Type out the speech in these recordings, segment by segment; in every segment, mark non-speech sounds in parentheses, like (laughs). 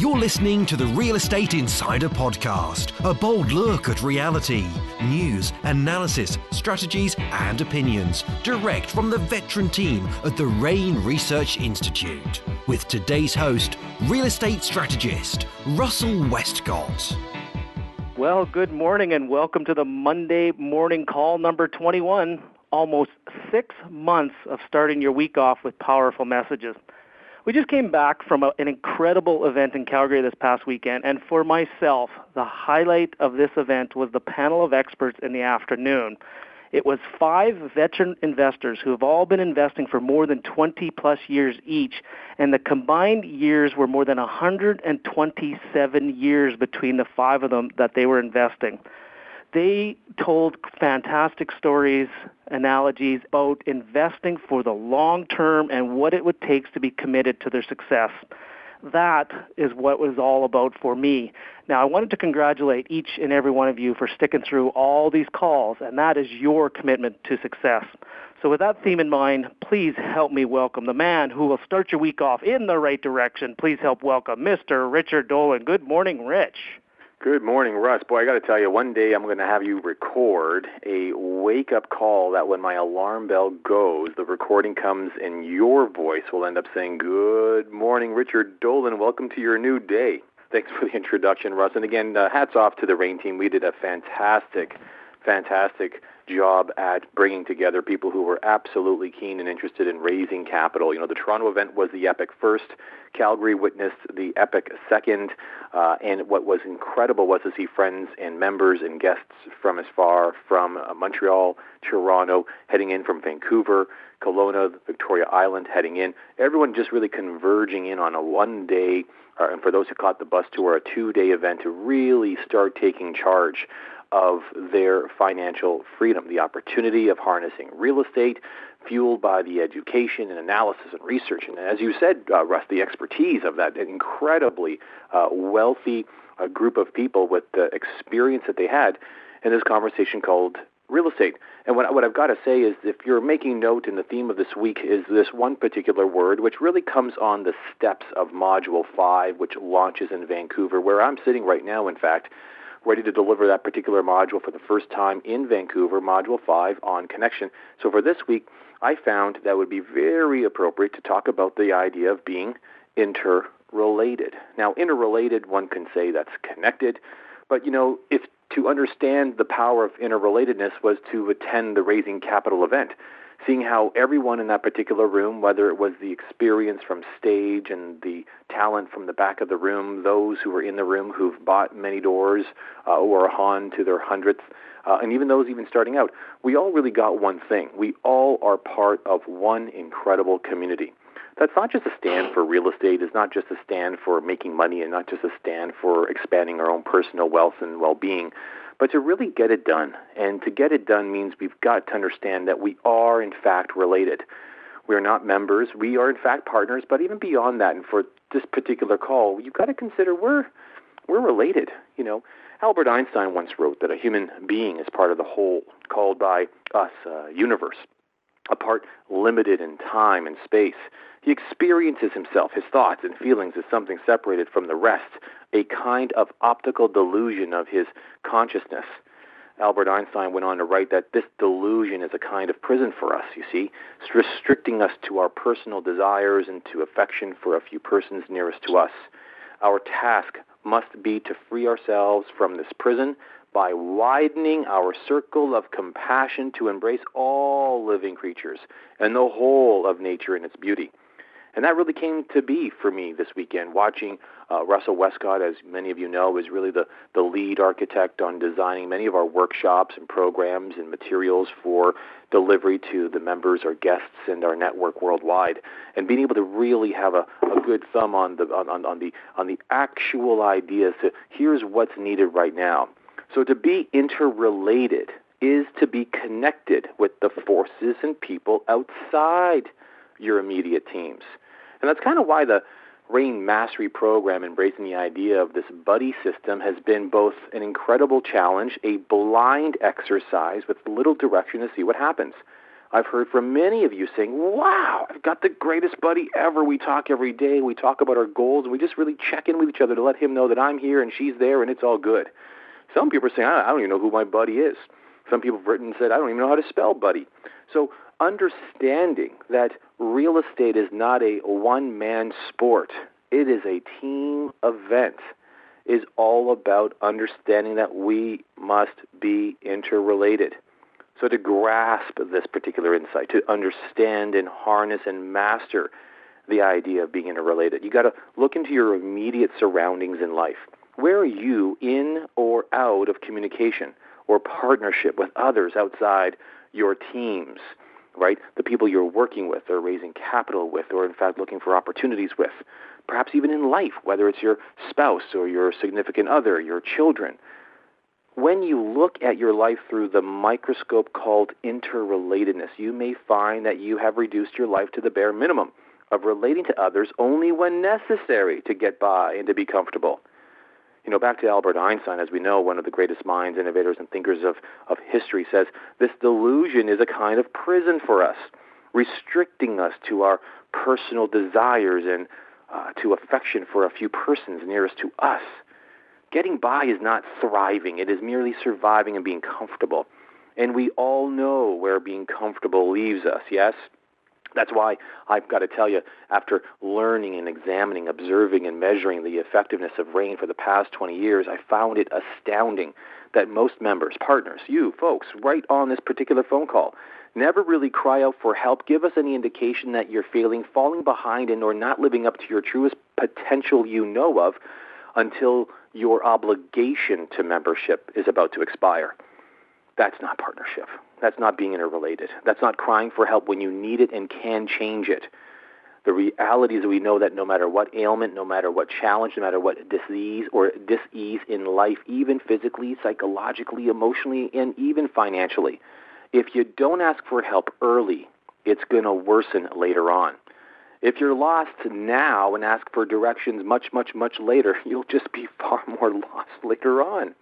You're listening to the Real Estate Insider Podcast, a bold look at reality, news, analysis, strategies, and opinions, direct from the veteran team at the REIN Research Institute. With today's host, real estate strategist Russell Westcott. Well, good morning and welcome to the Monday morning call number 21. Almost six months of starting your week off with powerful messages. We just came back from a, an incredible event in Calgary this past weekend, and for myself, the highlight of this event was the panel of experts in the afternoon. It was five veteran investors who have all been investing for more than 20 plus years each, and the combined years were more than 127 years between the five of them that they were investing they told fantastic stories, analogies about investing for the long term and what it would take to be committed to their success. That is what was all about for me. Now, I wanted to congratulate each and every one of you for sticking through all these calls, and that is your commitment to success. So, with that theme in mind, please help me welcome the man who will start your week off in the right direction. Please help welcome Mr. Richard Dolan. Good morning, Rich. Good morning, Russ. Boy, I got to tell you, one day I'm going to have you record a wake up call that when my alarm bell goes, the recording comes and your voice will end up saying, Good morning, Richard Dolan. Welcome to your new day. Thanks for the introduction, Russ. And again, uh, hats off to the REIN team. We did a fantastic, fantastic job at bringing together people who were absolutely keen and interested in raising capital. You know, the Toronto event was the epic first. Calgary witnessed the epic second. Uh, and what was incredible was to see friends and members and guests from as far from uh, Montreal, Toronto, heading in from Vancouver, Kelowna, Victoria Island, heading in. Everyone just really converging in on a one day, uh, and for those who caught the bus tour, a two day event to really start taking charge of their financial freedom, the opportunity of harnessing real estate, fueled by the education and analysis and research. And as you said, uh, Russ, the expertise of that incredibly uh, wealthy uh, group of people with the experience that they had in this conversation called real estate. And what, what I've got to say is if you're making note in the theme of this week is this one particular word, which really comes on the steps of Module 5, which launches in Vancouver, where I'm sitting right now, in fact, ready to deliver that particular module for the first time in Vancouver, Module 5 on connection. So for this week, I found that would be very appropriate to talk about the idea of being interrelated. Now, interrelated, one can say that's connected, but you know, if to understand the power of interrelatedness was to attend the Raising Capital event, seeing how everyone in that particular room, whether it was the experience from stage and the talent from the back of the room, those who were in the room who've bought many doors uh, or on to their hundredth, uh, and even those even starting out, we all really got one thing. We all are part of one incredible community. That's not just a stand for real estate, it's not just a stand for making money, and not just a stand for expanding our own personal wealth and well being but to really get it done. And to get it done means we've got to understand that we are, in fact, related. We are not members. We are, in fact, partners. But even beyond that, and for this particular call, you've got to consider we're, we're related. You know, Albert Einstein once wrote that a human being is part of the whole called by us uh, universe, a part limited in time and space. He experiences himself, his thoughts and feelings, as something separated from the rest, a kind of optical delusion of his consciousness. Albert Einstein went on to write that this delusion is a kind of prison for us, you see, restricting us to our personal desires and to affection for a few persons nearest to us. Our task must be to free ourselves from this prison by widening our circle of compassion to embrace all living creatures and the whole of nature in its beauty. And that really came to be for me this weekend, watching uh, Russell Westcott, as many of you know, is really the, the lead architect on designing many of our workshops and programs and materials for delivery to the members, our guests, and our network worldwide. And being able to really have a, a good thumb on the, on, on, on, the, on the actual ideas to here's what's needed right now. So to be interrelated is to be connected with the forces and people outside your immediate teams. And that's kind of why the REIN Mastery program, embracing the idea of this buddy system, has been both an incredible challenge, a blind exercise with little direction to see what happens. I've heard from many of you saying, wow, I've got the greatest buddy ever. We talk every day. We talk about our goals, and we just really check in with each other to let him know that I'm here and she's there and it's all good. Some people are saying, I don't even know who my buddy is. Some people have written and said, I don't even know how to spell buddy. So understanding that real estate is not a one-man sport. It is a team event is all about understanding that we must be interrelated. So, to grasp this particular insight, to understand and harness and master the idea of being interrelated, you got to look into your immediate surroundings in life. Where are you in or out of communication or partnership with others outside your teams, right? The people you're working with or raising capital with or, in fact, looking for opportunities with. Perhaps even in life, whether it's your spouse or your significant other, your children when you look at your life through the microscope called interrelatedness, you may find that you have reduced your life to the bare minimum of relating to others only when necessary to get by and to be comfortable. You know, back to Albert Einstein, as we know, one of the greatest minds, innovators, and thinkers of, of history, says this delusion is a kind of prison for us, restricting us to our personal desires and uh, to affection for a few persons nearest to us Getting by is not thriving, it is merely surviving and being comfortable. And we all know where being comfortable leaves us, yes? That's why I've got to tell you, after learning and examining, observing, and measuring the effectiveness of REIN for the past 20 years, I found it astounding that most members, partners, you folks, right on this particular phone call, never really cry out for help, give us any indication that you're failing, falling behind, and or not living up to your truest potential you know of until your obligation to membership is about to expire. That's not partnership. That's not being interrelated. That's not crying for help when you need it and can change it. The reality is we know that no matter what ailment, no matter what challenge, no matter what disease or disease in life, even physically, psychologically, emotionally, and even financially, if you don't ask for help early, it's going to worsen later on. If you're lost now and ask for directions much, much, much later, (laughs) you'll just be far more (laughs) lost later on.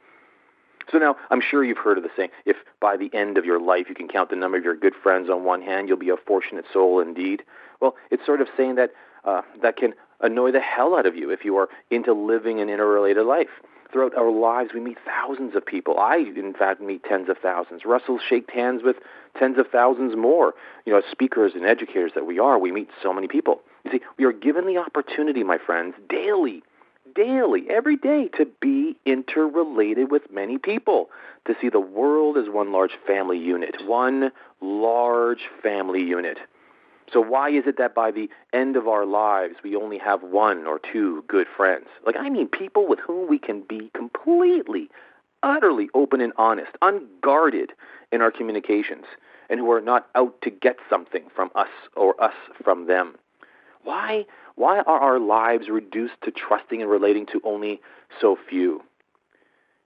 So now, I'm sure you've heard of the saying, if by the end of your life you can count the number of your good friends on one hand, you'll be a fortunate soul indeed. Well, it's sort of saying that uh, that can annoy the hell out of you if you are into living an interrelated life. Throughout our lives, we meet thousands of people. I, in fact, meet tens of thousands. Russell shakes hands with tens of thousands more. You know, as speakers and educators that we are, we meet so many people. You see, we are given the opportunity, my friends, daily, daily, every day, to be interrelated with many people, to see the world as one large family unit, one large family unit. So why is it that by the end of our lives we only have one or two good friends? Like I mean people with whom we can be completely, utterly open and honest, unguarded in our communications, and who are not out to get something from us or us from them. Why why are our lives reduced to trusting and relating to only so few?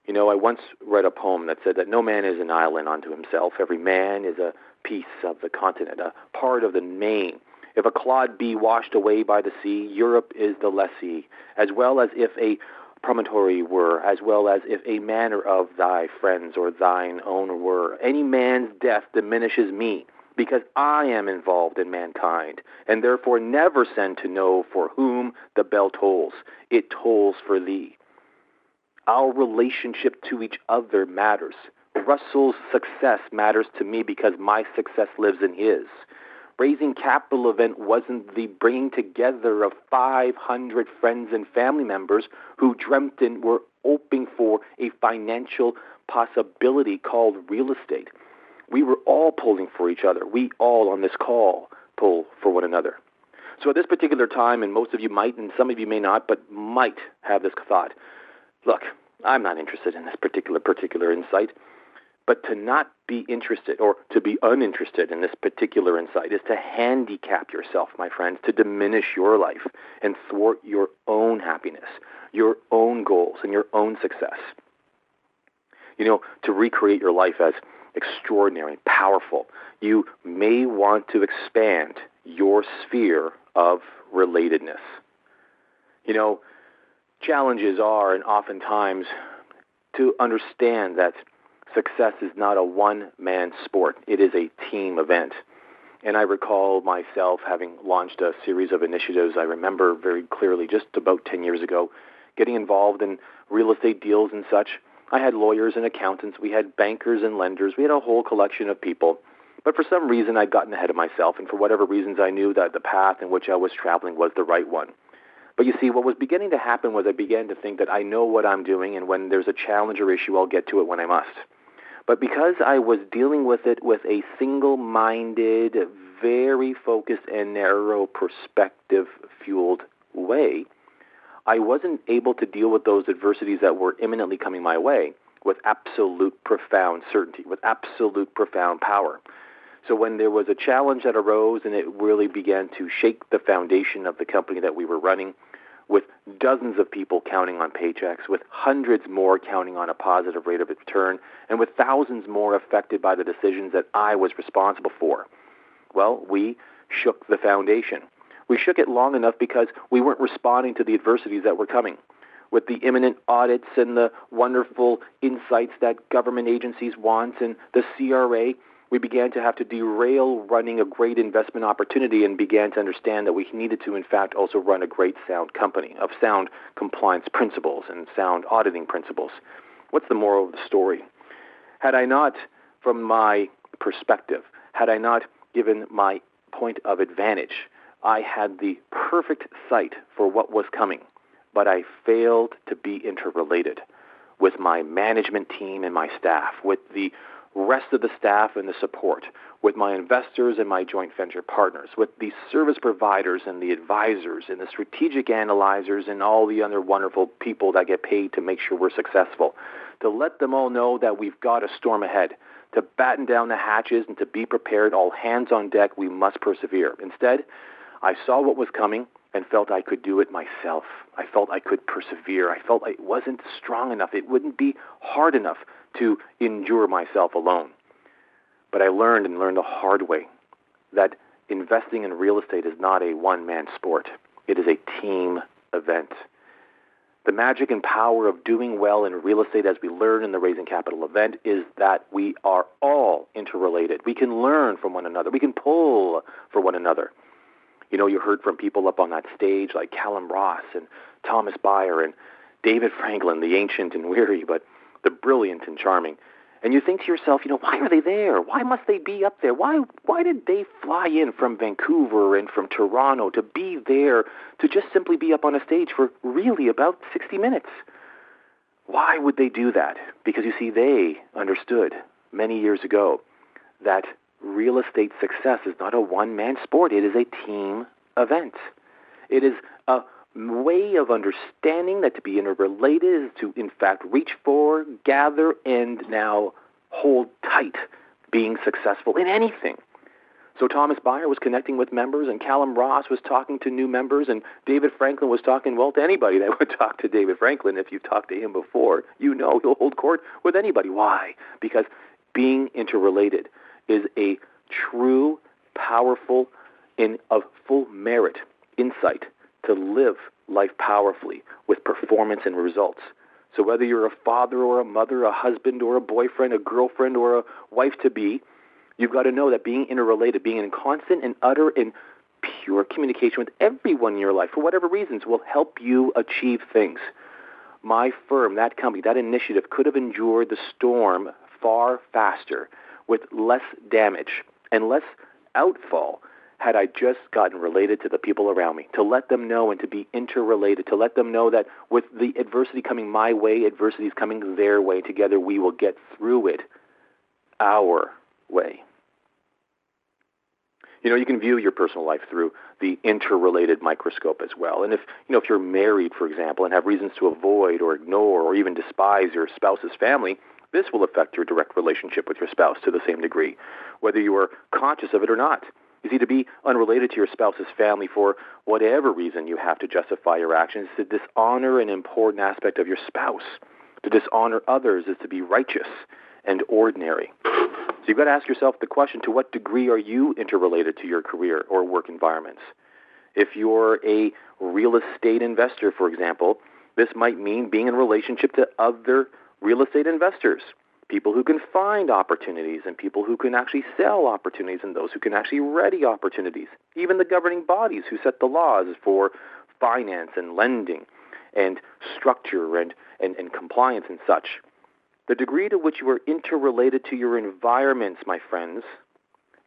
You know, I once read a poem that said that no man is an island unto himself. Every man is a piece of the continent, a part of the main. If a clod be washed away by the sea, Europe is the lessee, as well as if a promontory were, as well as if a manner of thy friends or thine own were. Any man's death diminishes me, because I am involved in mankind, and therefore never send to know for whom the bell tolls. It tolls for thee. Our relationship to each other matters. Russell's success matters to me because my success lives in his. Raising Capital event wasn't the bringing together of 500 friends and family members who dreamt and were hoping for a financial possibility called real estate. We were all pulling for each other. We all on this call pull for one another. So at this particular time, and most of you might, and some of you may not, but might have this thought. Look, I'm not interested in this particular particular insight. But to not be interested or to be uninterested in this particular insight is to handicap yourself, my friends, to diminish your life and thwart your own happiness, your own goals, and your own success. You know, to recreate your life as extraordinary, powerful, you may want to expand your sphere of relatedness. You know, challenges are, and oftentimes, to understand that Success is not a one man sport, it is a team event. And I recall myself having launched a series of initiatives. I remember very clearly just about 10 years ago getting involved in real estate deals and such. I had lawyers and accountants, we had bankers and lenders, we had a whole collection of people. But for some reason, I'd gotten ahead of myself, and for whatever reasons, I knew that the path in which I was traveling was the right one. But you see, what was beginning to happen was I began to think that I know what I'm doing, and when there's a challenge or issue, I'll get to it when I must. But because I was dealing with it with a single minded, very focused, and narrow perspective fueled way, I wasn't able to deal with those adversities that were imminently coming my way with absolute profound certainty, with absolute profound power. So when there was a challenge that arose and it really began to shake the foundation of the company that we were running, with dozens of people counting on paychecks, with hundreds more counting on a positive rate of return, and with thousands more affected by the decisions that I was responsible for. Well, we shook the foundation. We shook it long enough because we weren't responding to the adversities that were coming. With the imminent audits and the wonderful insights that government agencies want and the CRA, we began to have to derail running a great investment opportunity and began to understand that we needed to, in fact, also run a great sound company of sound compliance principles and sound auditing principles. What's the moral of the story? Had I not, from my perspective, had I not given my point of advantage, I had the perfect sight for what was coming, but I failed to be interrelated with my management team and my staff, with the rest of the staff and the support, with my investors and my joint venture partners, with the service providers and the advisors and the strategic analyzers and all the other wonderful people that get paid to make sure we're successful, to let them all know that we've got a storm ahead, to batten down the hatches and to be prepared, all hands on deck, we must persevere. Instead, I saw what was coming and felt I could do it myself. I felt I could persevere. I felt it wasn't strong enough. It wouldn't be hard enough to endure myself alone. But I learned and learned the hard way that investing in real estate is not a one man sport, it is a team event. The magic and power of doing well in real estate, as we learn in the Raising Capital event, is that we are all interrelated. We can learn from one another, we can pull for one another. You know, you heard from people up on that stage like Callum Ross and Thomas Beyer and David Franklin, the ancient and weary, but the brilliant and charming. And you think to yourself, you know, why are they there? Why must they be up there? Why why did they fly in from Vancouver and from Toronto to be there to just simply be up on a stage for really about 60 minutes? Why would they do that? Because you see, they understood many years ago that real estate success is not a one man sport, it is a team event. It is a way of understanding that to be interrelated is to, in fact, reach for, gather, and now hold tight being successful in anything. So Thomas Beyer was connecting with members, and Callum Ross was talking to new members, and David Franklin was talking, well, to anybody that (laughs) would talk to David Franklin. If you've talked to him before, you know he'll hold court with anybody. Why? Because being interrelated is a true, powerful, and of full merit insight to live life powerfully with performance and results. So whether you're a father or a mother, a husband or a boyfriend, a girlfriend or a wife to be, you've got to know that being interrelated, being in constant and utter and pure communication with everyone in your life, for whatever reasons, will help you achieve things. My firm, that company, that initiative could have endured the storm far faster with less damage and less outfall had I just gotten related to the people around me, to let them know and to be interrelated, to let them know that with the adversity coming my way, adversity is coming their way. Together we will get through it our way. You know, you can view your personal life through the interrelated microscope as well. And if you know if you're married, for example, and have reasons to avoid or ignore or even despise your spouse's family, this will affect your direct relationship with your spouse to the same degree, whether you are conscious of it or not. You see, to be unrelated to your spouse's family for whatever reason you have to justify your actions is to dishonor an important aspect of your spouse. To dishonor others is to be righteous and ordinary. So you've got to ask yourself the question to what degree are you interrelated to your career or work environments? If you're a real estate investor, for example, this might mean being in relationship to other real estate investors. people who can find opportunities and people who can actually sell opportunities and those who can actually ready opportunities. Even the governing bodies who set the laws for finance and lending and structure and, and, and compliance and such. The degree to which you are interrelated to your environments, my friends,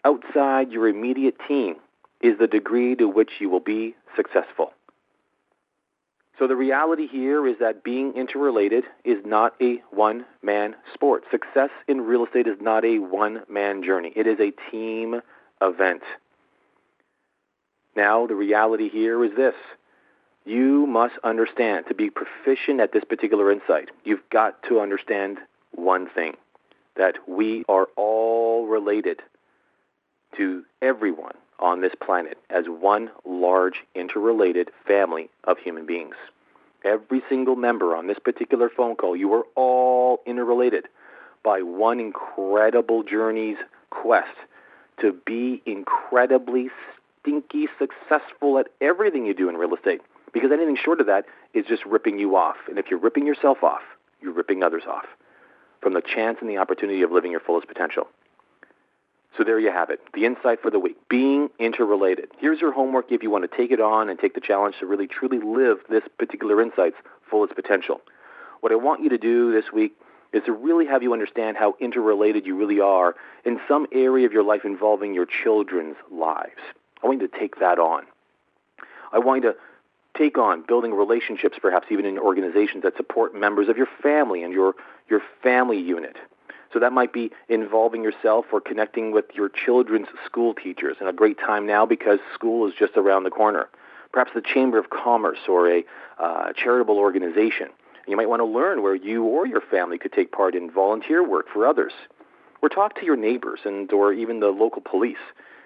outside your immediate team, is the degree to which you will be successful. So the reality here is that being interrelated is not a one man sport. Success in real estate is not a one man journey, it is a team event. Now, the reality here is this you must understand to be proficient at this particular insight, you've got to understand one thing that we are all related to everyone on this planet as one large interrelated family of human beings. Every single member on this particular phone call, you are all interrelated by one incredible journey's quest to be incredibly stinky successful at everything you do in real estate. Because anything short of that is just ripping you off. And if you're ripping yourself off, you're ripping others off from the chance and the opportunity of living your fullest potential. So there you have it, the insight for the week, being interrelated. Here's your homework if you want to take it on and take the challenge to really truly live this particular insight's fullest potential. What I want you to do this week is to really have you understand how interrelated you really are in some area of your life involving your children's lives. I want you to take that on. I want you to take on building relationships, perhaps even in organizations that support members of your family and your, your family unit. So that might be involving yourself or connecting with your children's school teachers. And a great time now because school is just around the corner. Perhaps the Chamber of Commerce or a uh, charitable organization. You might want to learn where you or your family could take part in volunteer work for others. Or talk to your neighbors and or even the local police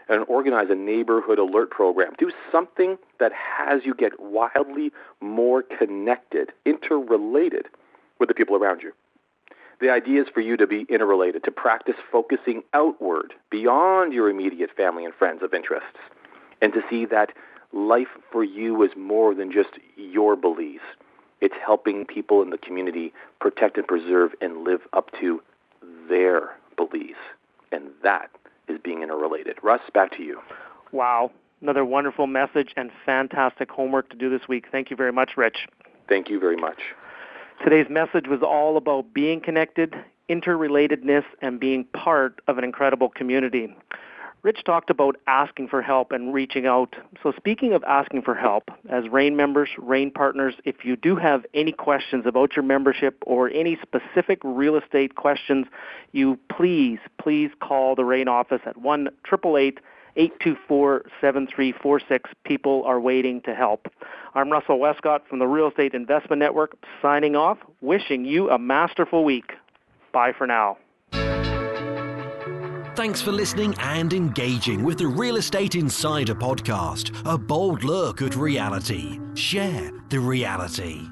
and organize a neighborhood alert program. Do something that has you get wildly more connected, interrelated with the people around you. The idea is for you to be interrelated, to practice focusing outward beyond your immediate family and friends of interests, and to see that life for you is more than just your beliefs. It's helping people in the community protect and preserve and live up to their beliefs. And that is being interrelated. Russ, back to you. Wow. Another wonderful message and fantastic homework to do this week. Thank you very much, Rich. Thank you very much. Today's message was all about being connected, interrelatedness, and being part of an incredible community. Rich talked about asking for help and reaching out. So, speaking of asking for help, as REIN members, REIN partners, if you do have any questions about your membership or any specific real estate questions, you please, please call the REIN office at 1 888 824 7346. People are waiting to help. I'm Russell Westcott from the Real Estate Investment Network, signing off, wishing you a masterful week. Bye for now. Thanks for listening and engaging with the Real Estate Insider podcast, a bold look at reality. Share the reality.